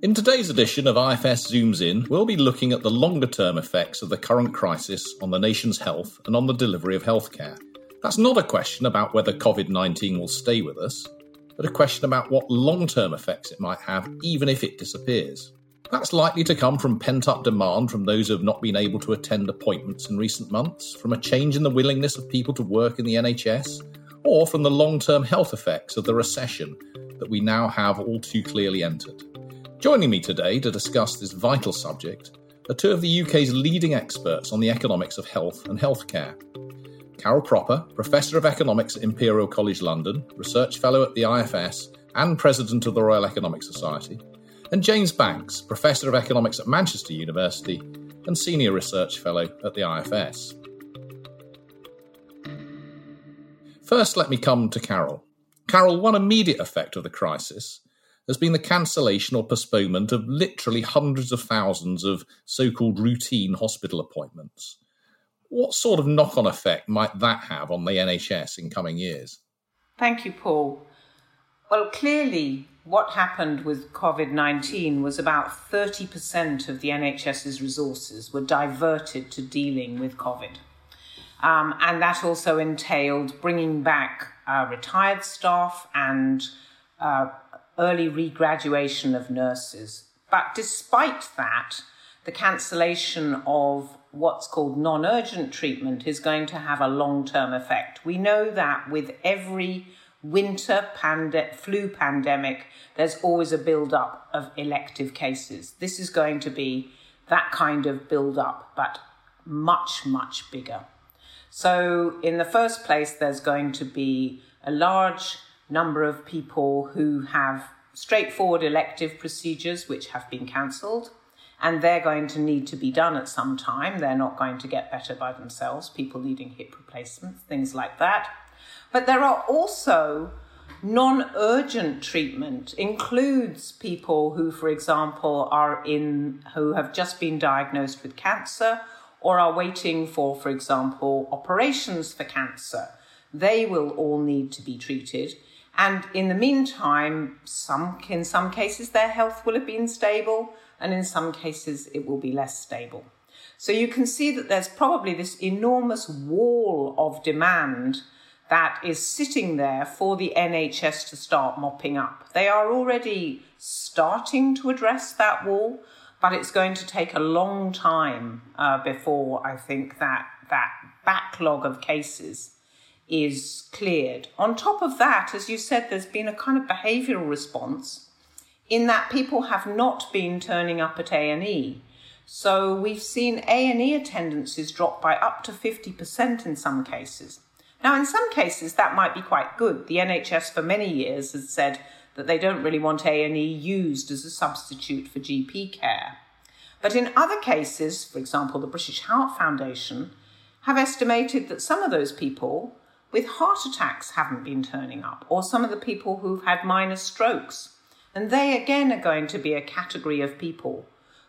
In today's edition of IFS Zooms In, we'll be looking at the longer term effects of the current crisis on the nation's health and on the delivery of healthcare. That's not a question about whether COVID 19 will stay with us, but a question about what long term effects it might have, even if it disappears. That's likely to come from pent up demand from those who have not been able to attend appointments in recent months, from a change in the willingness of people to work in the NHS, or from the long term health effects of the recession that we now have all too clearly entered. Joining me today to discuss this vital subject are two of the UK's leading experts on the economics of health and healthcare. Carol Propper, Professor of Economics at Imperial College London, Research Fellow at the IFS, and President of the Royal Economic Society, and James Banks, Professor of Economics at Manchester University and Senior Research Fellow at the IFS. First, let me come to Carol. Carol, one immediate effect of the crisis has been the cancellation or postponement of literally hundreds of thousands of so called routine hospital appointments. What sort of knock on effect might that have on the NHS in coming years? Thank you, Paul. Well, clearly, what happened with COVID 19 was about 30% of the NHS's resources were diverted to dealing with COVID. Um, and that also entailed bringing back uh, retired staff and uh, early regraduation of nurses. But despite that, the cancellation of what's called non urgent treatment is going to have a long term effect. We know that with every winter pande- flu pandemic, there's always a build up of elective cases. This is going to be that kind of build up, but much, much bigger. So, in the first place, there's going to be a large number of people who have straightforward elective procedures which have been cancelled and they're going to need to be done at some time. They're not going to get better by themselves, people needing hip replacements, things like that. But there are also non urgent treatment includes people who, for example, are in who have just been diagnosed with cancer or are waiting for, for example, operations for cancer. They will all need to be treated. And in the meantime, some, in some cases, their health will have been stable, and in some cases, it will be less stable. So you can see that there's probably this enormous wall of demand that is sitting there for the NHS to start mopping up. They are already starting to address that wall, but it's going to take a long time uh, before I think that that backlog of cases is cleared. On top of that, as you said, there's been a kind of behavioural response in that people have not been turning up at A&E. So we've seen A&E attendances drop by up to 50% in some cases. Now, in some cases, that might be quite good. The NHS for many years has said that they don't really want A&E used as a substitute for GP care. But in other cases, for example, the British Heart Foundation have estimated that some of those people with heart attacks haven't been turning up, or some of the people who've had minor strokes. And they again are going to be a category of people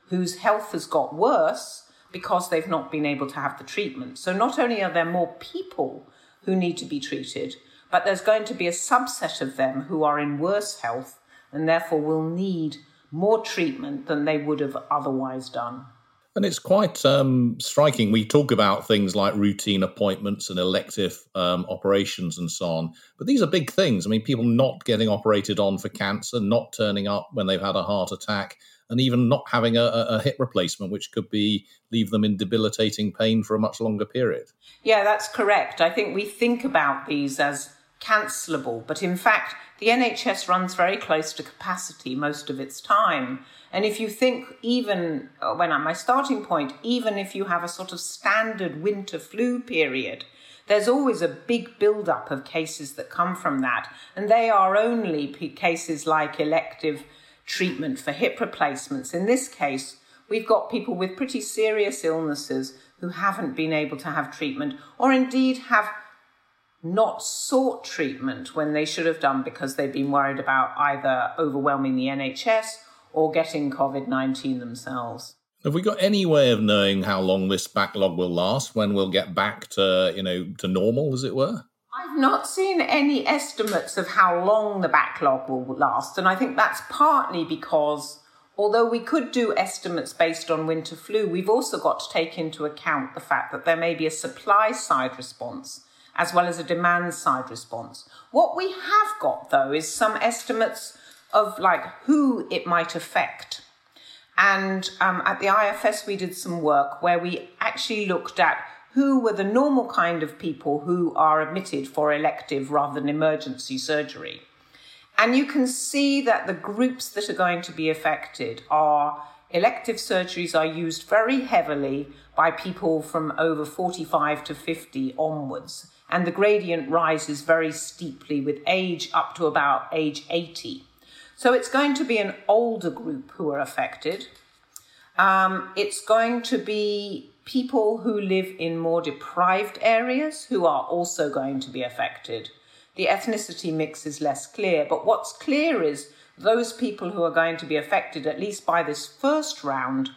whose health has got worse because they've not been able to have the treatment. So not only are there more people who need to be treated, but there's going to be a subset of them who are in worse health and therefore will need more treatment than they would have otherwise done. And it's quite um, striking. We talk about things like routine appointments and elective um, operations and so on, but these are big things. I mean, people not getting operated on for cancer, not turning up when they've had a heart attack, and even not having a, a hip replacement, which could be leave them in debilitating pain for a much longer period. Yeah, that's correct. I think we think about these as cancelable, but in fact, the NHS runs very close to capacity most of its time. And if you think, even uh, when at my starting point, even if you have a sort of standard winter flu period, there's always a big build-up of cases that come from that. And they are only cases like elective treatment for hip replacements. In this case, we've got people with pretty serious illnesses who haven't been able to have treatment or indeed have not sought treatment when they should have done because they've been worried about either overwhelming the NHS or getting COVID 19 themselves. Have we got any way of knowing how long this backlog will last? When we'll get back to you know to normal, as it were? I've not seen any estimates of how long the backlog will last, and I think that's partly because although we could do estimates based on winter flu, we've also got to take into account the fact that there may be a supply side response as well as a demand side response. What we have got though is some estimates of like who it might affect. And um, at the IFS, we did some work where we actually looked at who were the normal kind of people who are admitted for elective rather than emergency surgery. And you can see that the groups that are going to be affected are elective surgeries are used very heavily by people from over 45 to 50 onwards. And the gradient rises very steeply with age up to about age 80. So it's going to be an older group who are affected. Um, it's going to be people who live in more deprived areas who are also going to be affected the ethnicity mix is less clear. But what's clear is those people who are going to be affected, at least by this first round,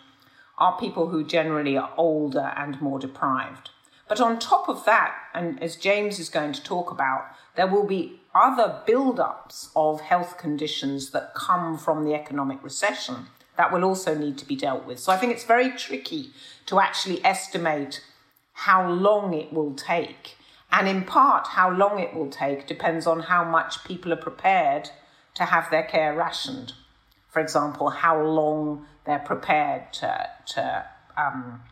are people who generally are older and more deprived. But on top of that, and as James is going to talk about, there will be other build-ups of health conditions that come from the economic recession that will also need to be dealt with. So I think it's very tricky to actually estimate how long it will take and in part, how long it will take depends on how much people are prepared to have their care rationed. For example, how long they're prepared to, to um,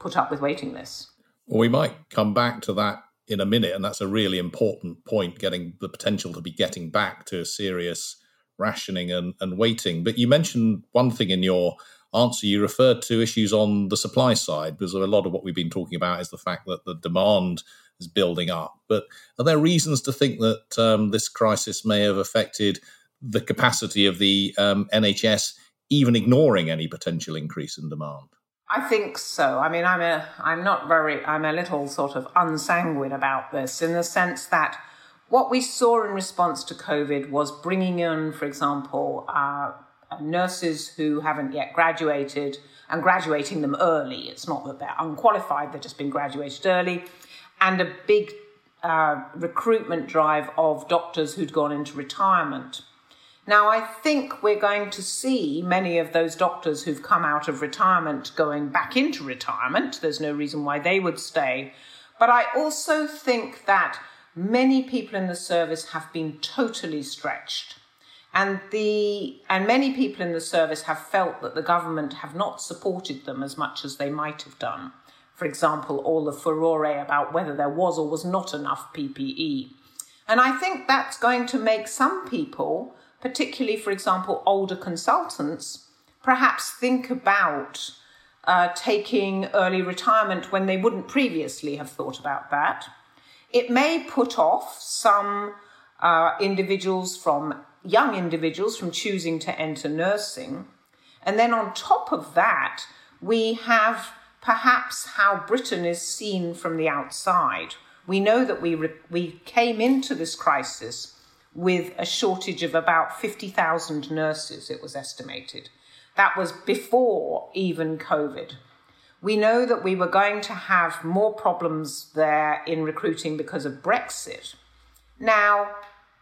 put up with waiting lists. Well, we might come back to that in a minute, and that's a really important point getting the potential to be getting back to serious rationing and, and waiting. But you mentioned one thing in your answer, you referred to issues on the supply side, because a lot of what we've been talking about is the fact that the demand is building up. But are there reasons to think that um, this crisis may have affected the capacity of the um, NHS, even ignoring any potential increase in demand? I think so. I mean, I'm a, I'm not very, I'm a little sort of unsanguine about this in the sense that what we saw in response to COVID was bringing in, for example, uh, nurses who haven't yet graduated and graduating them early. It's not that they're unqualified, they've just been graduated early and a big uh, recruitment drive of doctors who'd gone into retirement. Now, I think we're going to see many of those doctors who've come out of retirement going back into retirement. There's no reason why they would stay. But I also think that many people in the service have been totally stretched. And the and many people in the service have felt that the government have not supported them as much as they might have done for example, all the furore about whether there was or was not enough PPE. And I think that's going to make some people, particularly, for example, older consultants, perhaps think about uh, taking early retirement when they wouldn't previously have thought about that. It may put off some uh, individuals from young individuals from choosing to enter nursing. And then on top of that, we have perhaps how Britain is seen from the outside. We know that we, re- we came into this crisis with a shortage of about 50,000 nurses, it was estimated. That was before even COVID. We know that we were going to have more problems there in recruiting because of Brexit. Now,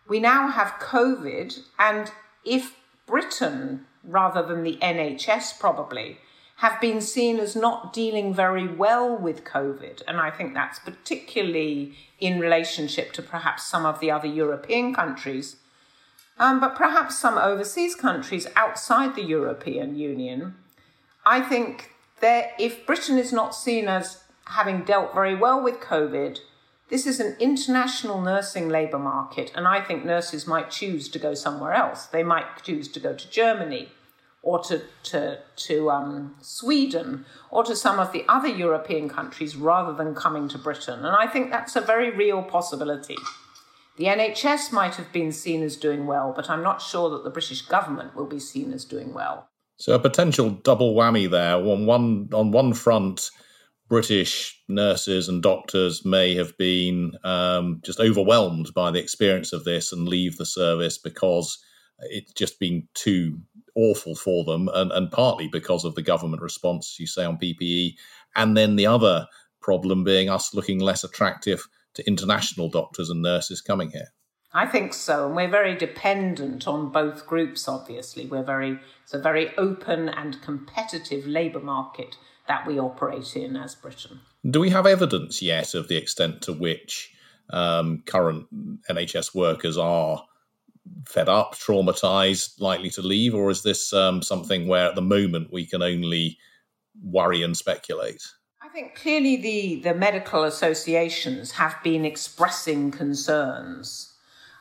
we now have COVID, and if Britain, rather than the NHS probably, have been seen as not dealing very well with COVID. And I think that's particularly in relationship to perhaps some of the other European countries, um, but perhaps some overseas countries outside the European Union. I think that if Britain is not seen as having dealt very well with COVID, this is an international nursing labour market, and I think nurses might choose to go somewhere else. They might choose to go to Germany or to, to, to um, Sweden or to some of the other European countries rather than coming to Britain. And I think that's a very real possibility. The NHS might have been seen as doing well, but I'm not sure that the British government will be seen as doing well. So a potential double whammy there. On one on one front, British nurses and doctors may have been um, just overwhelmed by the experience of this and leave the service because it's just been too awful for them, and, and partly because of the government response, you say, on PPE. And then the other problem being us looking less attractive to international doctors and nurses coming here. I think so, and we're very dependent on both groups. Obviously, we're very it's a very open and competitive labour market that we operate in as Britain. Do we have evidence yet of the extent to which um, current NHS workers are fed up, traumatized, likely to leave, or is this um, something where at the moment we can only worry and speculate? I think clearly the, the medical associations have been expressing concerns.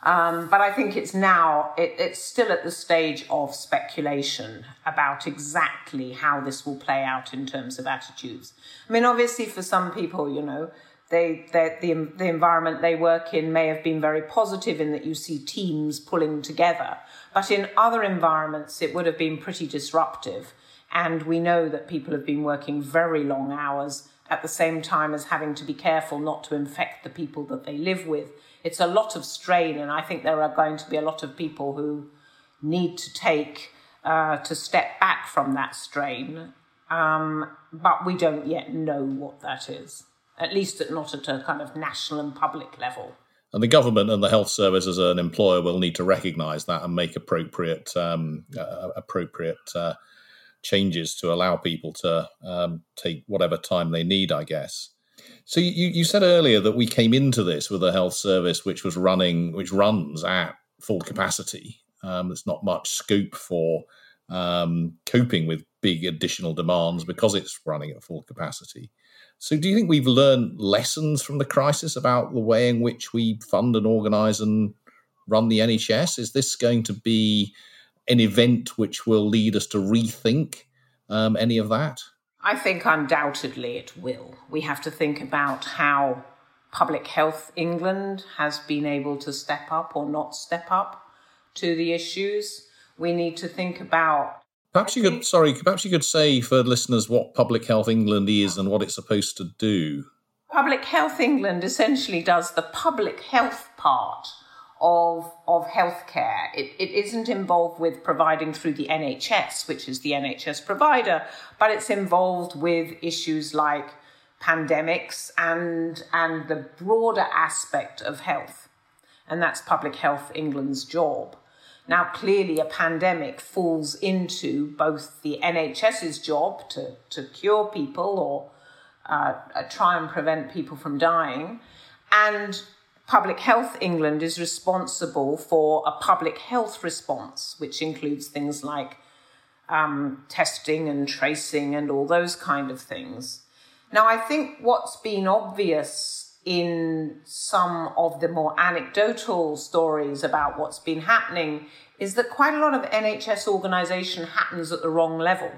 Um, but I think it's now, it, it's still at the stage of speculation about exactly how this will play out in terms of attitudes. I mean, obviously, for some people, you know, they, the, the environment they work in may have been very positive in that you see teams pulling together. But in other environments, it would have been pretty disruptive. And we know that people have been working very long hours at the same time as having to be careful not to infect the people that they live with. It's a lot of strain, and I think there are going to be a lot of people who need to take uh, to step back from that strain. Um, but we don't yet know what that is at least not at a kind of national and public level. And the government and the health service as an employer will need to recognise that and make appropriate um, uh, appropriate uh, changes to allow people to um, take whatever time they need, I guess. So you, you said earlier that we came into this with a health service which was running, which runs at full capacity. Um, there's not much scope for um, coping with big additional demands because it's running at full capacity. So, do you think we've learned lessons from the crisis about the way in which we fund and organise and run the NHS? Is this going to be an event which will lead us to rethink um, any of that? I think undoubtedly it will. We have to think about how Public Health England has been able to step up or not step up to the issues. We need to think about Perhaps you could, sorry, perhaps you could say for listeners what Public Health England is and what it's supposed to do. Public Health England essentially does the public health part of, of healthcare. It, it isn't involved with providing through the NHS, which is the NHS provider, but it's involved with issues like pandemics and, and the broader aspect of health. And that's Public Health England's job. Now, clearly, a pandemic falls into both the NHS's job to, to cure people or uh, uh, try and prevent people from dying, and Public Health England is responsible for a public health response, which includes things like um, testing and tracing and all those kind of things. Now, I think what's been obvious in some of the more anecdotal stories about what's been happening is that quite a lot of NHS organisation happens at the wrong level.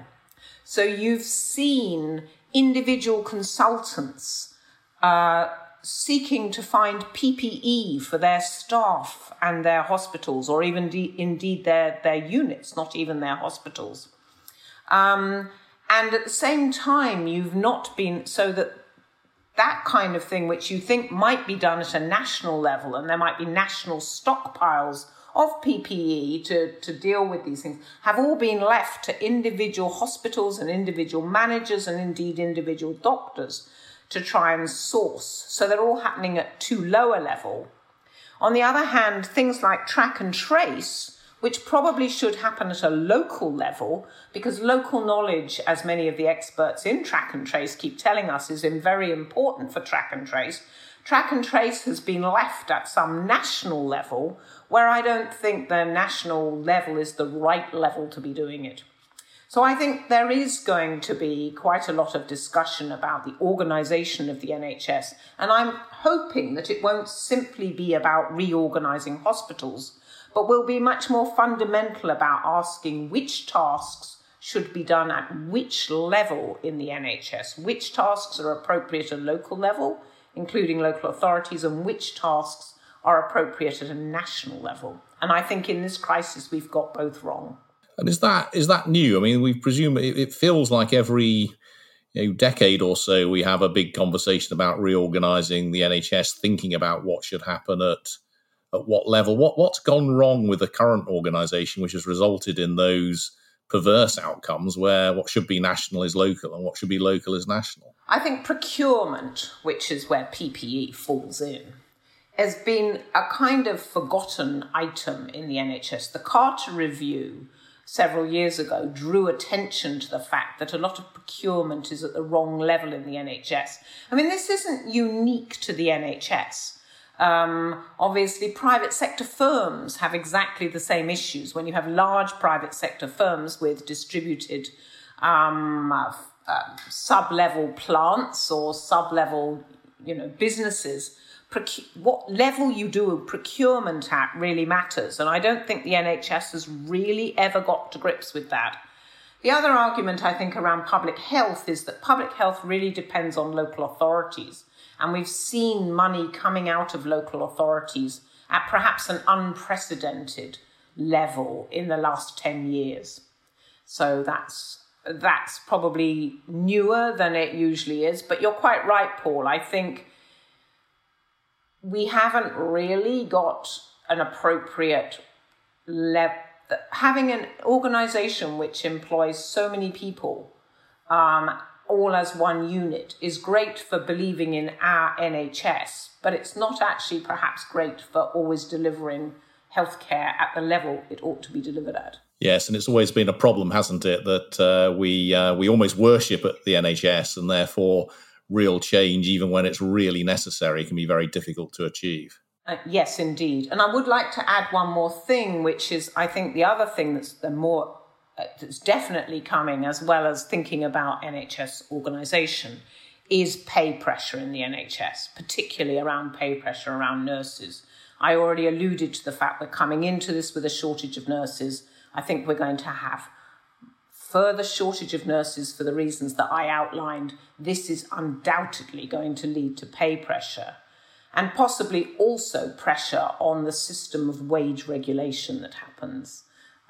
So you've seen individual consultants uh, seeking to find PPE for their staff and their hospitals, or even de- indeed their, their units, not even their hospitals. Um, and at the same time, you've not been so that that kind of thing, which you think might be done at a national level, and there might be national stockpiles of PPE to, to deal with these things, have all been left to individual hospitals and individual managers and indeed individual doctors to try and source. So they're all happening at too low a level. On the other hand, things like track and trace which probably should happen at a local level because local knowledge, as many of the experts in track and trace keep telling us, is very important for track and trace. Track and trace has been left at some national level where I don't think the national level is the right level to be doing it. So I think there is going to be quite a lot of discussion about the organisation of the NHS, and I'm hoping that it won't simply be about reorganising hospitals, but we'll be much more fundamental about asking which tasks should be done at which level in the NHS, which tasks are appropriate at a local level, including local authorities, and which tasks are appropriate at a national level. And I think in this crisis we've got both wrong. And is that is that new? I mean, we presume it, it feels like every you know, decade or so we have a big conversation about reorganising the NHS, thinking about what should happen at at what level? What what's gone wrong with the current organisation, which has resulted in those perverse outcomes where what should be national is local and what should be local is national? I think procurement, which is where PPE falls in, has been a kind of forgotten item in the NHS. The Carter Review several years ago drew attention to the fact that a lot of procurement is at the wrong level in the NHS. I mean, this isn't unique to the NHS. Um, obviously, private sector firms have exactly the same issues. When you have large private sector firms with distributed um, uh, uh, sub-level plants or sub-level, you know, businesses, what level you do procurement at really matters. And I don't think the NHS has really ever got to grips with that. The other argument I think around public health is that public health really depends on local authorities. And we've seen money coming out of local authorities at perhaps an unprecedented level in the last 10 years. So that's that's probably newer than it usually is. But you're quite right, Paul. I think we haven't really got an appropriate level. Having an organization which employs so many people, um, all as one unit, is great for believing in our NHS, but it's not actually perhaps great for always delivering healthcare at the level it ought to be delivered at. Yes, and it's always been a problem, hasn't it, that uh, we uh, we almost worship at the NHS, and therefore real change, even when it's really necessary, can be very difficult to achieve. Uh, yes, indeed. And I would like to add one more thing, which is I think the other thing that's the more that's definitely coming, as well as thinking about NHS organisation, is pay pressure in the NHS, particularly around pay pressure around nurses. I already alluded to the fact we're coming into this with a shortage of nurses. I think we're going to have further shortage of nurses for the reasons that I outlined, this is undoubtedly going to lead to pay pressure and possibly also pressure on the system of wage regulation that happens.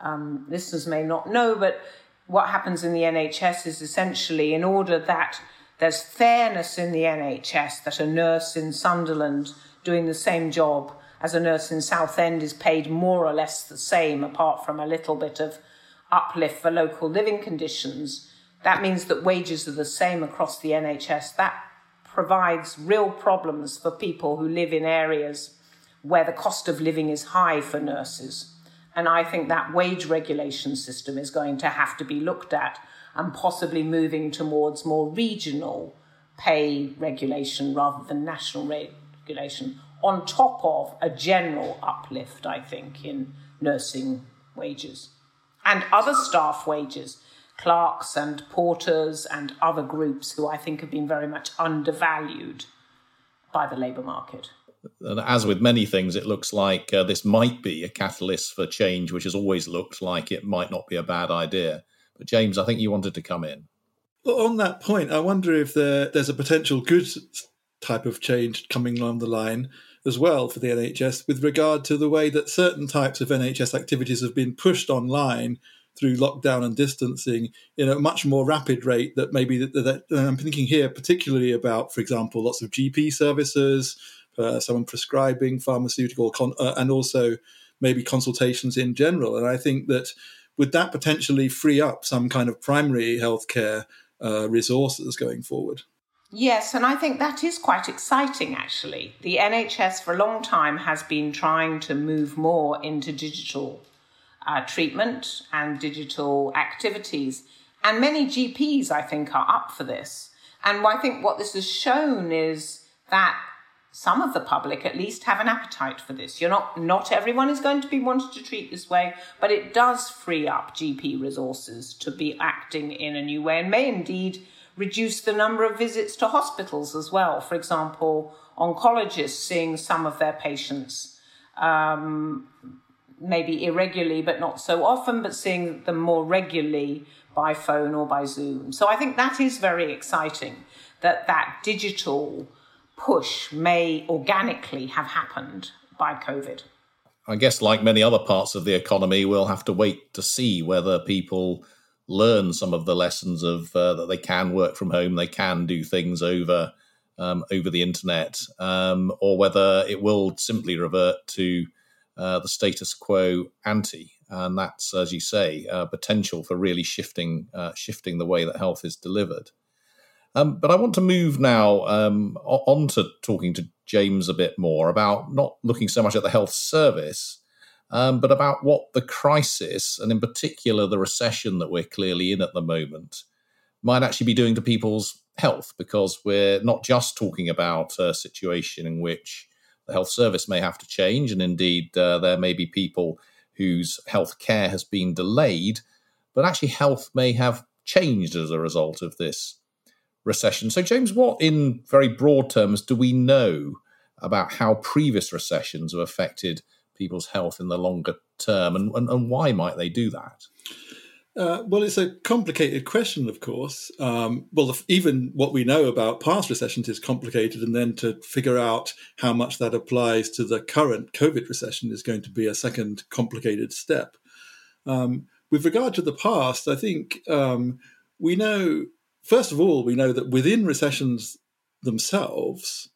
Um, listeners may not know, but what happens in the NHS is essentially in order that there's fairness in the NHS, that a nurse in Sunderland doing the same job as a nurse in Southend is paid more or less the same, apart from a little bit of uplift for local living conditions, that means that wages are the same across the NHS. That provides real problems for people who live in areas where the cost of living is high for nurses. And I think that wage regulation system is going to have to be looked at and possibly moving towards more regional pay regulation rather than national regulation, on top of a general uplift, I think, in nursing wages and other staff wages, clerks and porters and other groups who I think have been very much undervalued by the labour market. And as with many things, it looks like uh, this might be a catalyst for change, which has always looked like it might not be a bad idea. But James, I think you wanted to come in. Well, on that point, I wonder if there, there's a potential good type of change coming along the line as well for the NHS with regard to the way that certain types of NHS activities have been pushed online through lockdown and distancing in a much more rapid rate that maybe that, that I'm thinking here particularly about, for example, lots of GP services, uh, someone prescribing pharmaceutical, con- uh, and also maybe consultations in general. And I think that would that potentially free up some kind of primary healthcare uh, resources going forward? Yes, and I think that is quite exciting actually. The NHS for a long time has been trying to move more into digital uh, treatment and digital activities. And many GPs, I think, are up for this. And I think what this has shown is that some of the public at least have an appetite for this. You're not not everyone is going to be wanted to treat this way, but it does free up GP resources to be acting in a new way and may indeed reduce the number of visits to hospitals as well. For example, oncologists seeing some of their patients um, maybe irregularly, but not so often, but seeing them more regularly by phone or by Zoom. So I think that is very exciting that that digital push may organically have happened by COVID. I guess, like many other parts of the economy, we'll have to wait to see whether people learn some of the lessons of uh, that they can work from home, they can do things over um, over the internet, um, or whether it will simply revert to uh, the status quo ante. And that's, as you say, uh, potential for really shifting uh, shifting the way that health is delivered. Um, but I want to move now um, on to talking to James a bit more about not looking so much at the health service, um, but about what the crisis, and in particular the recession that we're clearly in at the moment, might actually be doing to people's health, because we're not just talking about a situation in which the health service may have to change, and indeed uh, there may be people whose health care has been delayed, but actually health may have changed as a result of this recession. So, James, what in very broad terms do we know about how previous recessions have affected people's health in the longer term, and, and, and why might they do that? Uh, well, it's a complicated question, of course. Um, well, even what we know about past recessions is complicated, and then to figure out how much that applies to the current COVID recession is going to be a second complicated step. Um, with regard to the past, I think um, we know, first of all, we know that within recessions themselves,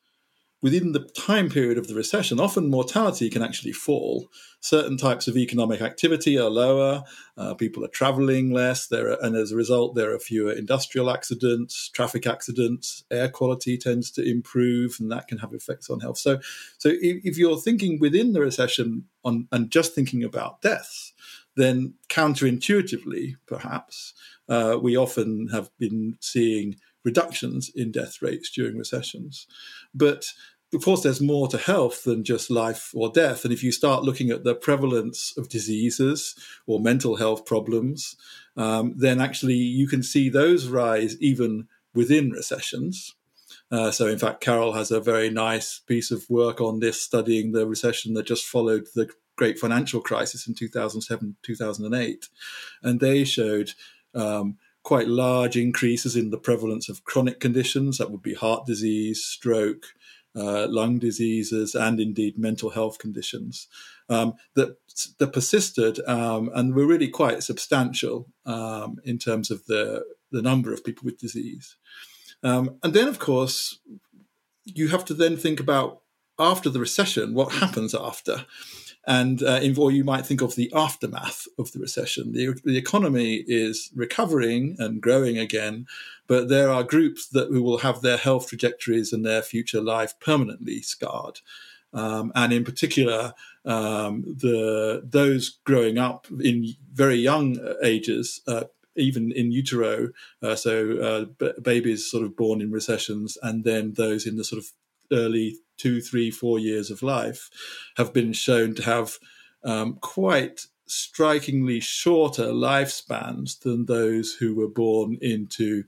within the time period of the recession, often mortality can actually fall. Certain types of economic activity are lower. Uh, people are traveling less. There are, and as a result, there are fewer industrial accidents, traffic accidents. Air quality tends to improve, and that can have effects on health. So, so if, if you're thinking within the recession on and just thinking about deaths, then counterintuitively, perhaps, uh, we often have been seeing reductions in death rates during recessions. But of course, there's more to health than just life or death. And if you start looking at the prevalence of diseases or mental health problems, um, then actually you can see those rise even within recessions. Uh, so, in fact, Carol has a very nice piece of work on this, studying the recession that just followed the great financial crisis in 2007 2008. And they showed um, quite large increases in the prevalence of chronic conditions that would be heart disease, stroke, uh, lung diseases, and indeed mental health conditions um, that that persisted um, and were really quite substantial um, in terms of the the number of people with disease. Um, and then, of course, you have to then think about after the recession, what happens after? And uh, in, or you might think of the aftermath of the recession. The, the economy is recovering and growing again, but there are groups that will have their health trajectories and their future life permanently scarred. Um, and in particular, um, the those growing up in very young ages, uh, even in utero, uh, so uh, b- babies sort of born in recessions, and then those in the sort of early two, three, four years of life have been shown to have um, quite strikingly shorter lifespans than those who were born into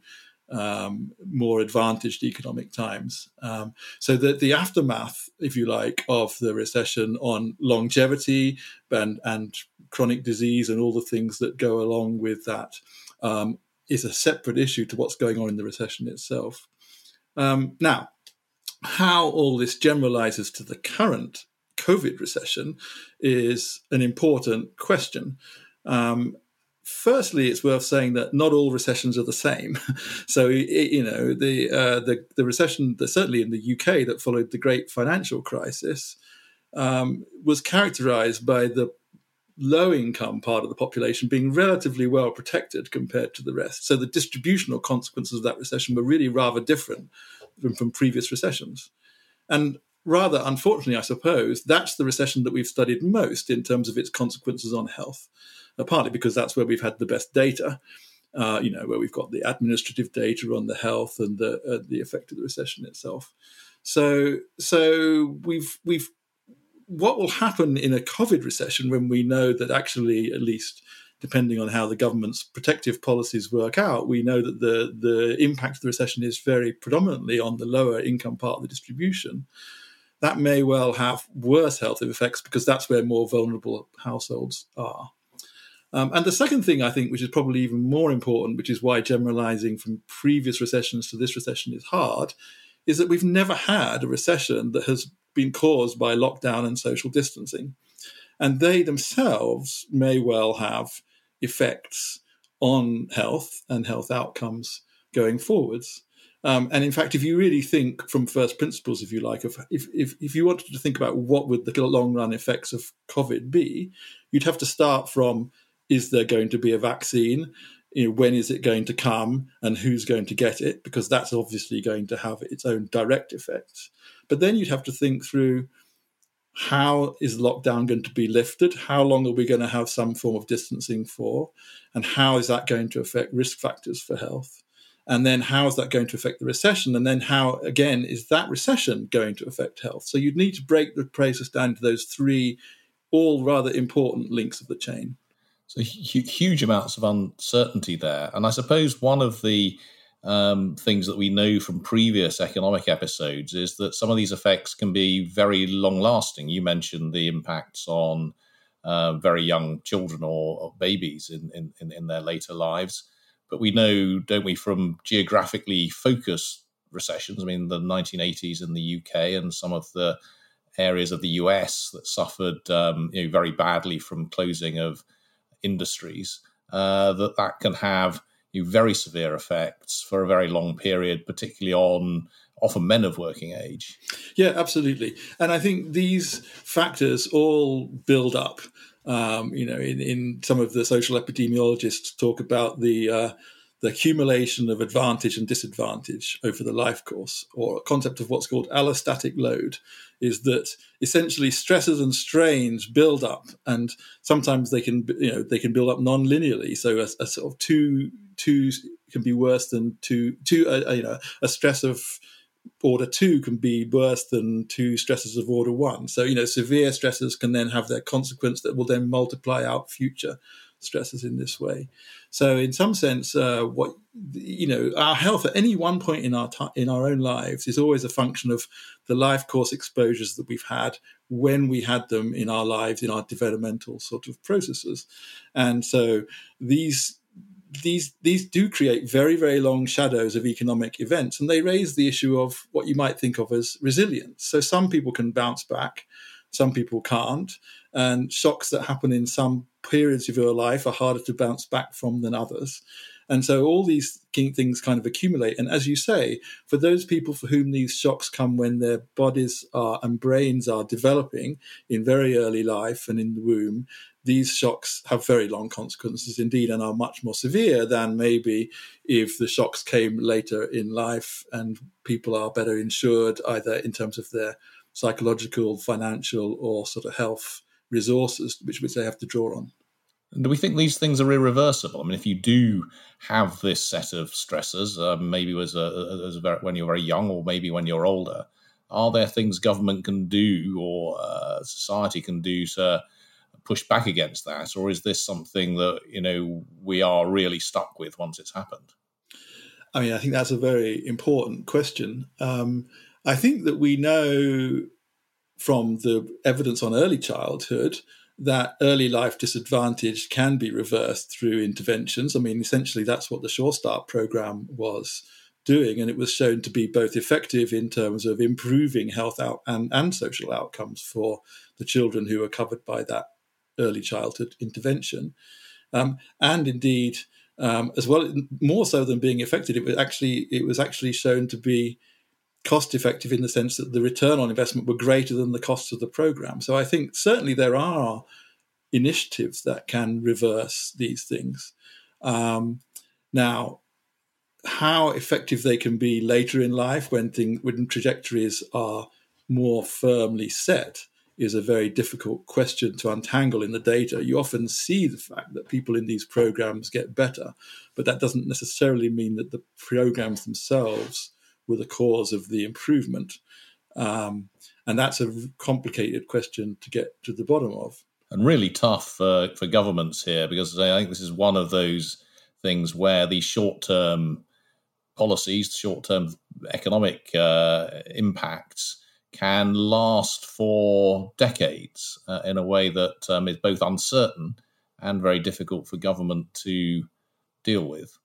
um, more advantaged economic times. Um, so that the aftermath, if you like, of the recession on longevity and, and chronic disease and all the things that go along with that um, is a separate issue to what's going on in the recession itself. Um, now, how all this generalizes to the current COVID recession is an important question. Um, firstly, it's worth saying that not all recessions are the same. so, you know, the, uh, the, the recession certainly in the UK that followed the great financial crisis um, was characterized by the low income part of the population being relatively well protected compared to the rest. So the distributional consequences of that recession were really rather different from, previous recessions. And rather unfortunately, I suppose, that's the recession that we've studied most in terms of its consequences on health, uh, partly because that's where we've had the best data. Uh, you know, where we've got the administrative data on the health and the uh, the effect of the recession itself. So, so we've we've what will happen in a COVID recession when we know that actually, at least depending on how the government's protective policies work out, we know that the, the impact of the recession is very predominantly on the lower income part of the distribution. That may well have worse health effects because that's where more vulnerable households are. Um, and the second thing I think, which is probably even more important, which is why generalizing from previous recessions to this recession is hard, is that we've never had a recession that has been caused by lockdown and social distancing. And they themselves may well have effects on health and health outcomes going forwards. Um, and in fact, if you really think from first principles, if you like, if, if, if you wanted to think about what would the long run effects of COVID be, you'd have to start from is there going to be a vaccine? You know, when is it going to come and who's going to get it? Because that's obviously going to have its own direct effects. But then you'd have to think through how is lockdown going to be lifted? How long are we going to have some form of distancing for? And how is that going to affect risk factors for health? And then how is that going to affect the recession? And then how, again, is that recession going to affect health? So you'd need to break the process down to those three, all rather important links of the chain. So huge amounts of uncertainty there. And I suppose one of the um, things that we know from previous economic episodes is that some of these effects can be very long lasting. You mentioned the impacts on uh, very young children or, or babies in, in, in, their later lives. But we know, don't we, from geographically focused recessions, I mean, the 1980s in the UK and some of the areas of the US that suffered um, you know, very badly from closing of industries, uh, that that can have you very severe effects for a very long period, particularly on often men of working age. Yeah, absolutely. And I think these factors all build up. Um, you know, in, in some of the social epidemiologists talk about the uh, the accumulation of advantage and disadvantage over the life course, or a concept of what's called allostatic load, is that essentially stresses and strains build up, and sometimes they can you know they can build up non-linearly. So a, a sort of two two can be worse than two two uh, uh, you know a stress of order two can be worse than two stresses of order one. So you know severe stresses can then have their consequence that will then multiply out future stresses in this way. So, in some sense, uh, what you know, our health at any one point in our t- in our own lives is always a function of the life course exposures that we've had when we had them in our lives in our developmental sort of processes, and so these these these do create very very long shadows of economic events, and they raise the issue of what you might think of as resilience. So some people can bounce back, some people can't, and shocks that happen in some periods of your life are harder to bounce back from than others. And so all these things kind of accumulate. And as you say, for those people for whom these shocks come when their bodies are and brains are developing in very early life and in the womb, these shocks have very long consequences indeed and are much more severe than maybe if the shocks came later in life and people are better insured either in terms of their psychological, financial, or sort of health resources which, which they have to draw on. Do we think these things are irreversible? I mean, if you do have this set of stressors, uh, maybe as, a, as a very, when you're very young or maybe when you're older, are there things government can do or uh, society can do to push back against that, or is this something that you know we are really stuck with once it's happened? I mean, I think that's a very important question. Um, I think that we know from the evidence on early childhood that early life disadvantage can be reversed through interventions. I mean, essentially, that's what the Sure Start program was doing, and it was shown to be both effective in terms of improving health out and, and social outcomes for the children who were covered by that early childhood intervention, um, and indeed. Um, as well, more so than being effective, it was actually it was actually shown to be cost effective in the sense that the return on investment were greater than the costs of the program. So I think certainly there are initiatives that can reverse these things. Um, now, how effective they can be later in life when thing, when trajectories are more firmly set is a very difficult question to untangle in the data. You often see the fact that people in these programs get better, but that doesn't necessarily mean that the programs themselves were the cause of the improvement. Um, and that's a complicated question to get to the bottom of. And really tough for, governments here because I think this is one of those things where these short term policies, short term economic uh, impacts can last for decades uh, in a way that um, is both uncertain and very difficult for government to deal with.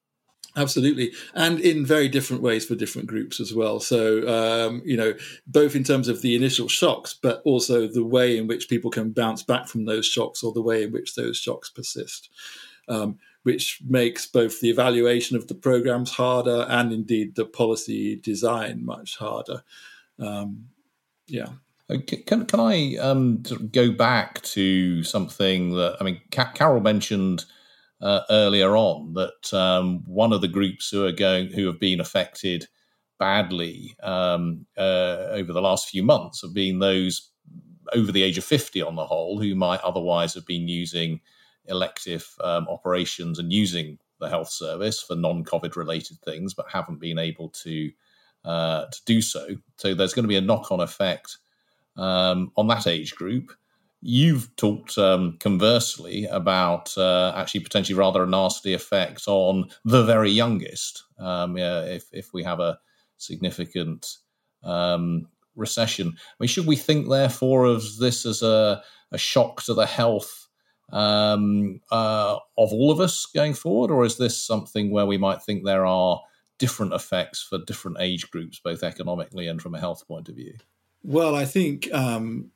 Absolutely, and in very different ways for different groups as well. So, um, you know, both in terms of the initial shocks, but also the way in which people can bounce back from those shocks or the way in which those shocks persist, um, which makes both the evaluation of the programs harder and indeed the policy design much harder. Um, yeah. Uh, can, can I um, go back to something that, I mean, Carol mentioned uh, earlier on that um, one of the groups who are going who have been affected badly um, uh, over the last few months have been those over the age of 50 on the whole who might otherwise have been using elective um, operations and using the health service for non-COVID related things, but haven't been able to uh, to do so. So there's going to be a knock-on effect um, on that age group. You've talked um, conversely about uh, actually potentially rather a nasty effect on the very youngest. Um, yeah, if if we have a significant um, recession, I mean, should we think therefore of this as a, a shock to the health um, uh, of all of us going forward, or is this something where we might think there are different effects for different age groups, both economically and from a health point of view? Well, I think um,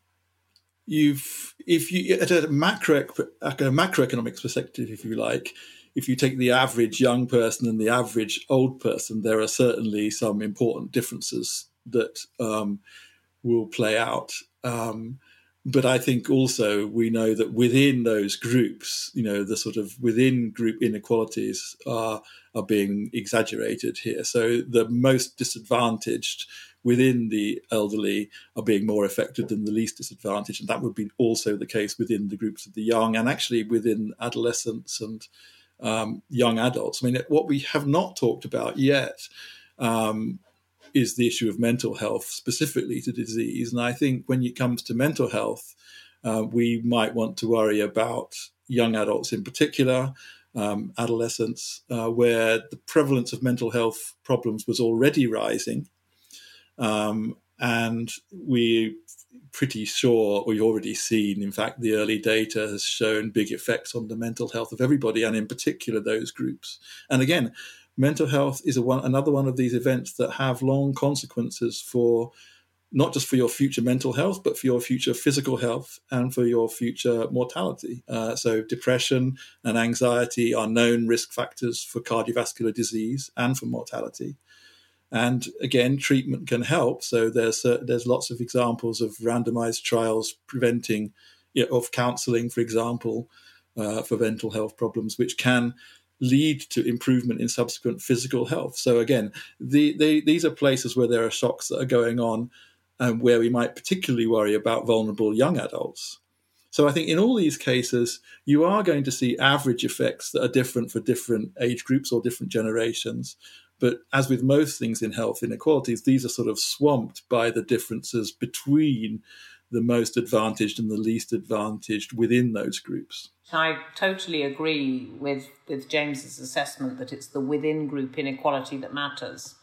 you've, if you at a macro, a macroeconomics perspective, if you like, if you take the average young person and the average old person, there are certainly some important differences that um, will play out. Um, but I think also we know that within those groups, you know, the sort of within group inequalities are are being exaggerated here. So the most disadvantaged within the elderly are being more affected than the least disadvantaged, and that would be also the case within the groups of the young, and actually within adolescents and um, young adults. I mean, what we have not talked about yet um, is the issue of mental health specifically to disease. And I think when it comes to mental health, uh, we might want to worry about young adults in particular, um, adolescents, uh, where the prevalence of mental health problems was already rising. Um, and we're pretty sure we've already seen, in fact, the early data has shown big effects on the mental health of everybody, and in particular those groups. And again, mental health is one, another one of these events that have long consequences for not just for your future mental health, but for your future physical health and for your future mortality. Uh, so, depression and anxiety are known risk factors for cardiovascular disease and for mortality. And again, treatment can help. So, there's uh, there's lots of examples of randomized trials preventing you know, of counselling, for example, uh, for mental health problems, which can lead to improvement in subsequent physical health. So again, the, the, these are places where there are shocks that are going on and where we might particularly worry about vulnerable young adults. So I think in all these cases, you are going to see average effects that are different for different age groups or different generations. But as with most things in health inequalities, these are sort of swamped by the differences between the most advantaged and the least advantaged within those groups. I totally agree with, with James's assessment that it's the within group inequality that matters.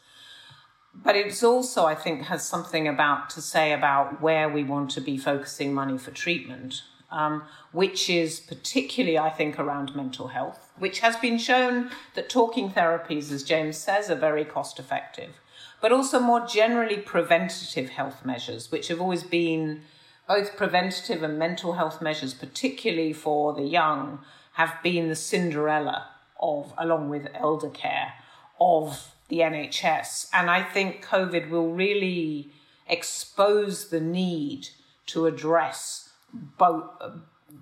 But it's also, I think, has something about to say about where we want to be focusing money for treatment, um, which is particularly, I think, around mental health, which has been shown that talking therapies, as James says, are very cost effective, but also more generally preventative health measures, which have always been both preventative and mental health measures, particularly for the young, have been the Cinderella of, along with elder care, of the NHS. And I think COVID will really expose the need to address both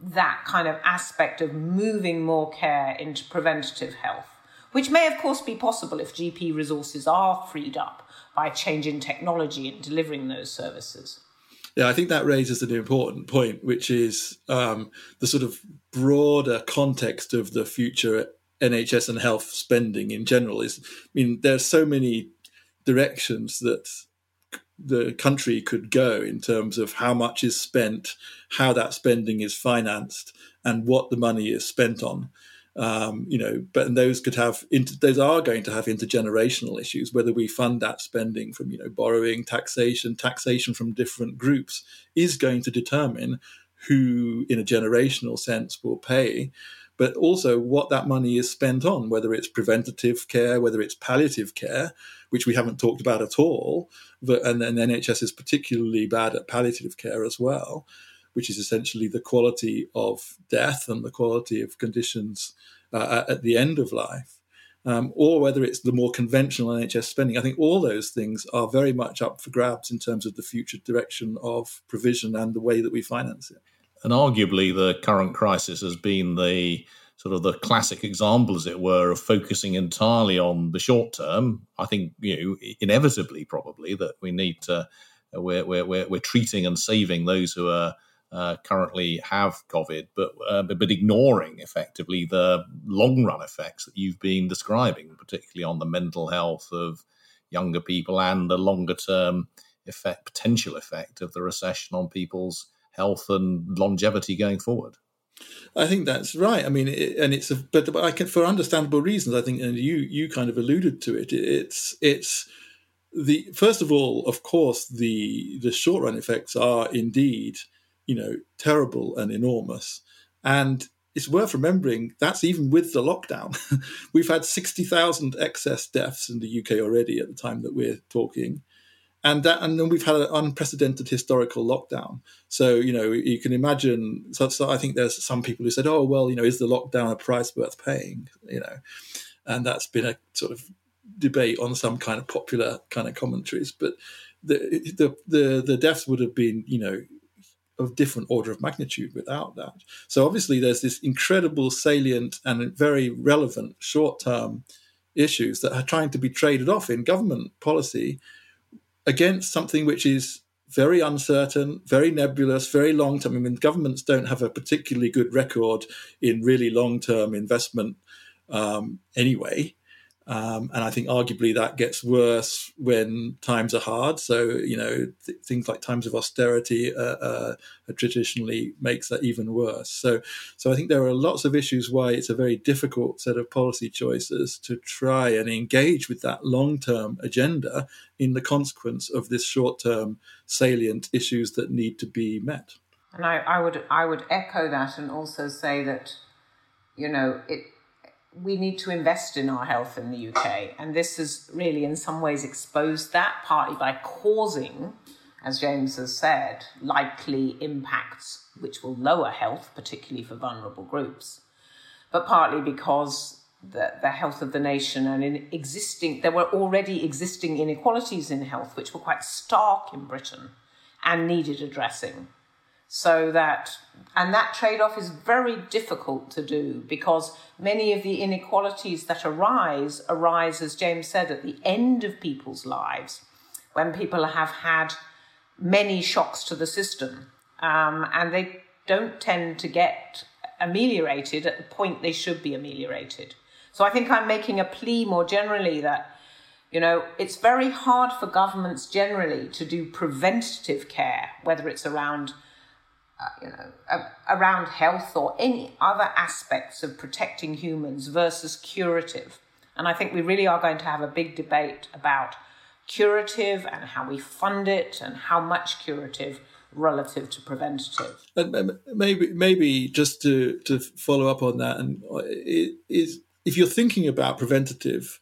that kind of aspect of moving more care into preventative health, which may, of course, be possible if GP resources are freed up by change in technology in delivering those services. Yeah, I think that raises an important point, which is um, the sort of broader context of the future NHS and health spending in general. Is I mean, there's so many directions that the country could go in terms of how much is spent, how that spending is financed, and what the money is spent on. Um, you know, but those could have inter- those are going to have intergenerational issues. Whether we fund that spending from you know borrowing, taxation, taxation from different groups is going to determine who, in a generational sense, will pay. But also what that money is spent on, whether it's preventative care, whether it's palliative care, which we haven't talked about at all. But, and then NHS is particularly bad at palliative care as well which is essentially the quality of death and the quality of conditions uh, at the end of life, um, or whether it's the more conventional NHS spending. I think all those things are very much up for grabs in terms of the future direction of provision and the way that we finance it. And arguably, the current crisis has been the sort of the classic example, as it were, of focusing entirely on the short term. I think you know inevitably, probably that we need to we're we're we're, we're treating and saving those who are. Uh, currently have COVID, but, uh, but, but ignoring effectively the long run effects that you've been describing, particularly on the mental health of younger people and the longer term effect, potential effect of the recession on people's health and longevity going forward. I think that's right. I mean, it, and it's a, but, I can, for understandable reasons. I think, and you you kind of alluded to it. It's it's the first of all, of course, the the short run effects are indeed, you know, terrible and enormous, and it's worth remembering that's even with the lockdown. We've had sixty thousand excess deaths in the UK already at the time that we're talking and that and then we've had an unprecedented historical lockdown. So you know you can imagine so, so, i think there's some people who said oh well you know is the lockdown a price worth paying? You know and that's been a sort of debate on some kind of popular kind of commentaries. But the the the, the deaths would have been you know of different order of magnitude without that. So obviously there's this incredible salient and very relevant short term issues that are trying to be traded off in government policy against something which is very uncertain, very nebulous, very long term. I mean, governments don't have a particularly good record in really long term investment um, anyway. Um, and I think arguably that gets worse when times are hard. So, you know, th- things like times of austerity uh, uh, traditionally makes that even worse. So, so I think there are lots of issues why it's a very difficult set of policy choices to try and engage with that long term agenda in the consequence of this short term salient issues that need to be met. And I, I would I would echo that and also say that, you know, it we need to invest in our health in the UK. And this has really, in some ways, exposed that, partly by causing, as James has said, likely impacts which will lower health, particularly for vulnerable groups, but partly because the, the health of the nation and in existing, there were already existing inequalities in health, which were quite stark in Britain and needed addressing. So that, and that trade off is very difficult to do because many of the inequalities that arise arise, as James said, at the end of people's lives when people have had many shocks to the system um, and they don't tend to get ameliorated at the point they should be ameliorated. So I think I'm making a plea more generally that, you know, it's very hard for governments generally to do preventative care, whether it's around uh, you know, around health or any other aspects of protecting humans versus curative. And I think we really are going to have a big debate about curative and how we fund it and how much curative relative to preventative. And maybe, maybe just to, to follow up on that, and uh, is if you're thinking about preventative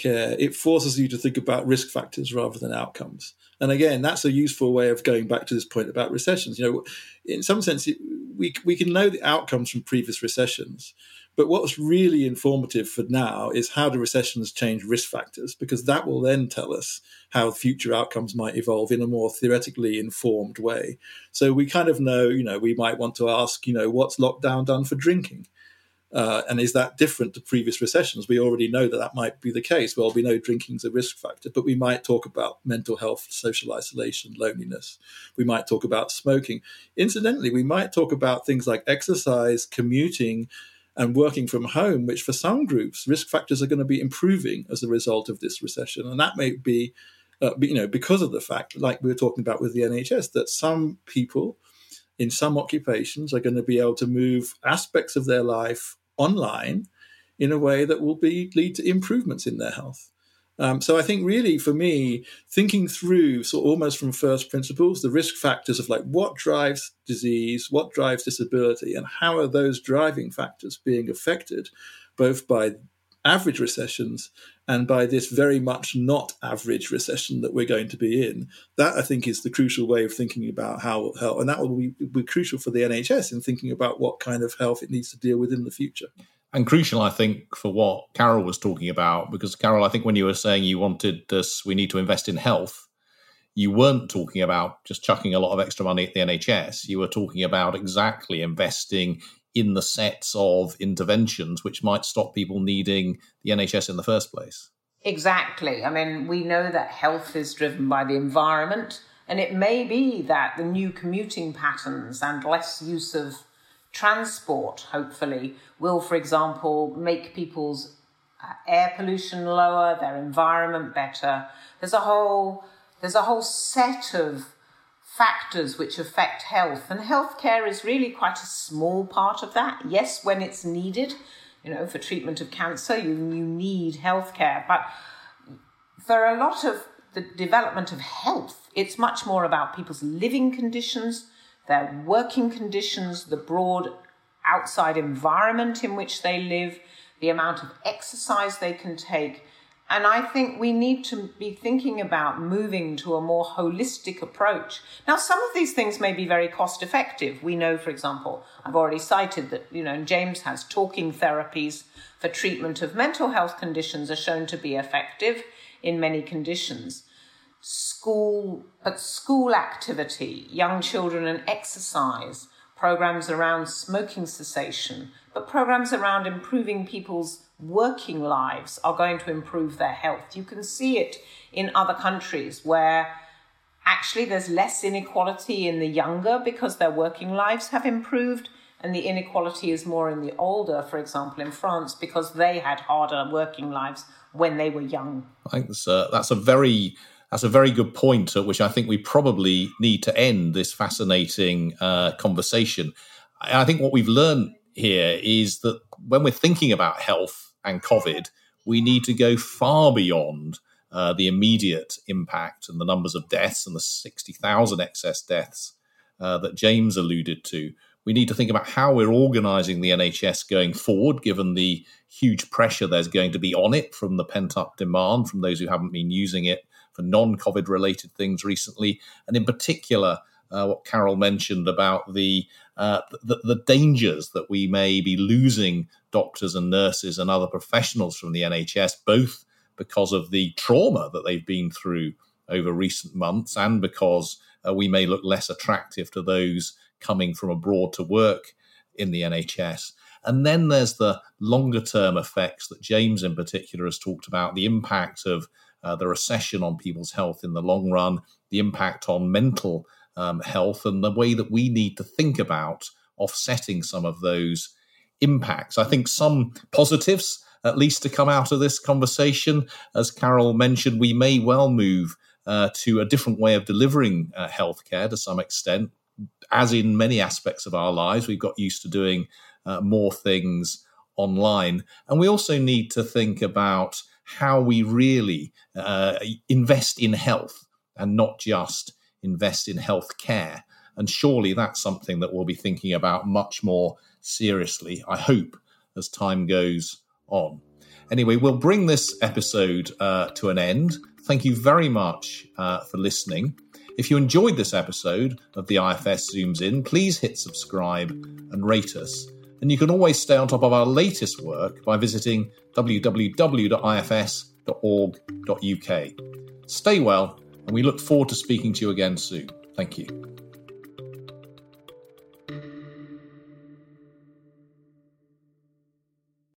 care, it forces you to think about risk factors rather than outcomes. And again, that's a useful way of going back to this point about recessions. You know, in some sense, we we can know the outcomes from previous recessions, but what's really informative for now is how do recessions change risk factors, because that will then tell us how future outcomes might evolve in a more theoretically informed way. So we kind of know, you know, we might want to ask, you know, what's lockdown done for drinking? Uh, and is that different to previous recessions? We already know that that might be the case. Well, we know drinking's a risk factor, but we might talk about mental health, social isolation, loneliness. We might talk about smoking. Incidentally, we might talk about things like exercise, commuting, and working from home, which for some groups, risk factors are going to be improving as a result of this recession. And that may be, uh, you know, because of the fact, like we were talking about with the NHS, that some people in some occupations are going to be able to move aspects of their life online in a way that will be lead to improvements in their health. Um, so I think really for me, thinking through so almost from first principles, the risk factors of like what drives disease, what drives disability, and how are those driving factors being affected both by average recessions and by this very much not average recession that we're going to be in. That I think is the crucial way of thinking about how health, and that will be, be crucial for the NHS in thinking about what kind of health it needs to deal with in the future. And crucial, I think, for what Carol was talking about, because Carol, I think when you were saying you wanted this, we need to invest in health, you weren't talking about just chucking a lot of extra money at the NHS. You were talking about exactly investing in the sets of interventions which might stop people needing the NHS in the first place. Exactly. I mean, we know that health is driven by the environment, and it may be that the new commuting patterns and less use of transport, hopefully, will, for example, make people's uh, air pollution lower, their environment better. There's a whole there's a whole set of factors which affect health, and healthcare is really quite a small part of that. Yes, when it's needed, you know, for treatment of cancer, you, you need healthcare, but for a lot of the development of health, it's much more about people's living conditions, their working conditions, the broad outside environment in which they live, the amount of exercise they can take. And I think we need to be thinking about moving to a more holistic approach. Now, some of these things may be very cost effective. We know, for example, I've already cited that, you know, James has talking therapies for treatment of mental health conditions are shown to be effective in many conditions. School, but school activity, young children and exercise, programs around smoking cessation, but programs around improving people's working lives are going to improve their health. You can see it in other countries where actually there's less inequality in the younger because their working lives have improved and the inequality is more in the older for example in france because they had harder working lives when they were young i think that's a, that's a very that's a very good point at which i think we probably need to end this fascinating uh, conversation i think what we've learned here is that when we're thinking about health and COVID, we need to go far beyond uh, the immediate impact and the numbers of deaths and the 60,000 excess deaths uh, that James alluded to. We need to think about how we're organizing the NHS going forward, given the huge pressure there's going to be on it from the pent up demand from those who haven't been using it for non COVID related things recently. And in particular, uh, what Carol mentioned about the, uh, the, the dangers that we may be losing doctors and nurses and other professionals from the NHS, both because of the trauma that they've been through over recent months and because uh, we may look less attractive to those coming from abroad to work in the NHS. And then there's the longer term effects that James, in particular, has talked about the impact of uh, the recession on people's health in the long run, the impact on mental um, health, and the way that we need to think about offsetting some of those impacts. I think some positives, at least, to come out of this conversation. As Carol mentioned, we may well move uh, to a different way of delivering uh, healthcare to some extent. As in many aspects of our lives, we've got used to doing uh, more things online. And we also need to think about how we really uh, invest in health and not just invest in healthcare. And surely that's something that we'll be thinking about much more seriously, I hope, as time goes on. Anyway, we'll bring this episode uh, to an end. Thank you very much uh, for listening. If you enjoyed this episode of the IFS Zooms In, please hit subscribe and rate us. And you can always stay on top of our latest work by visiting www.ifs.org.uk. Stay well, and we look forward to speaking to you again soon. Thank you.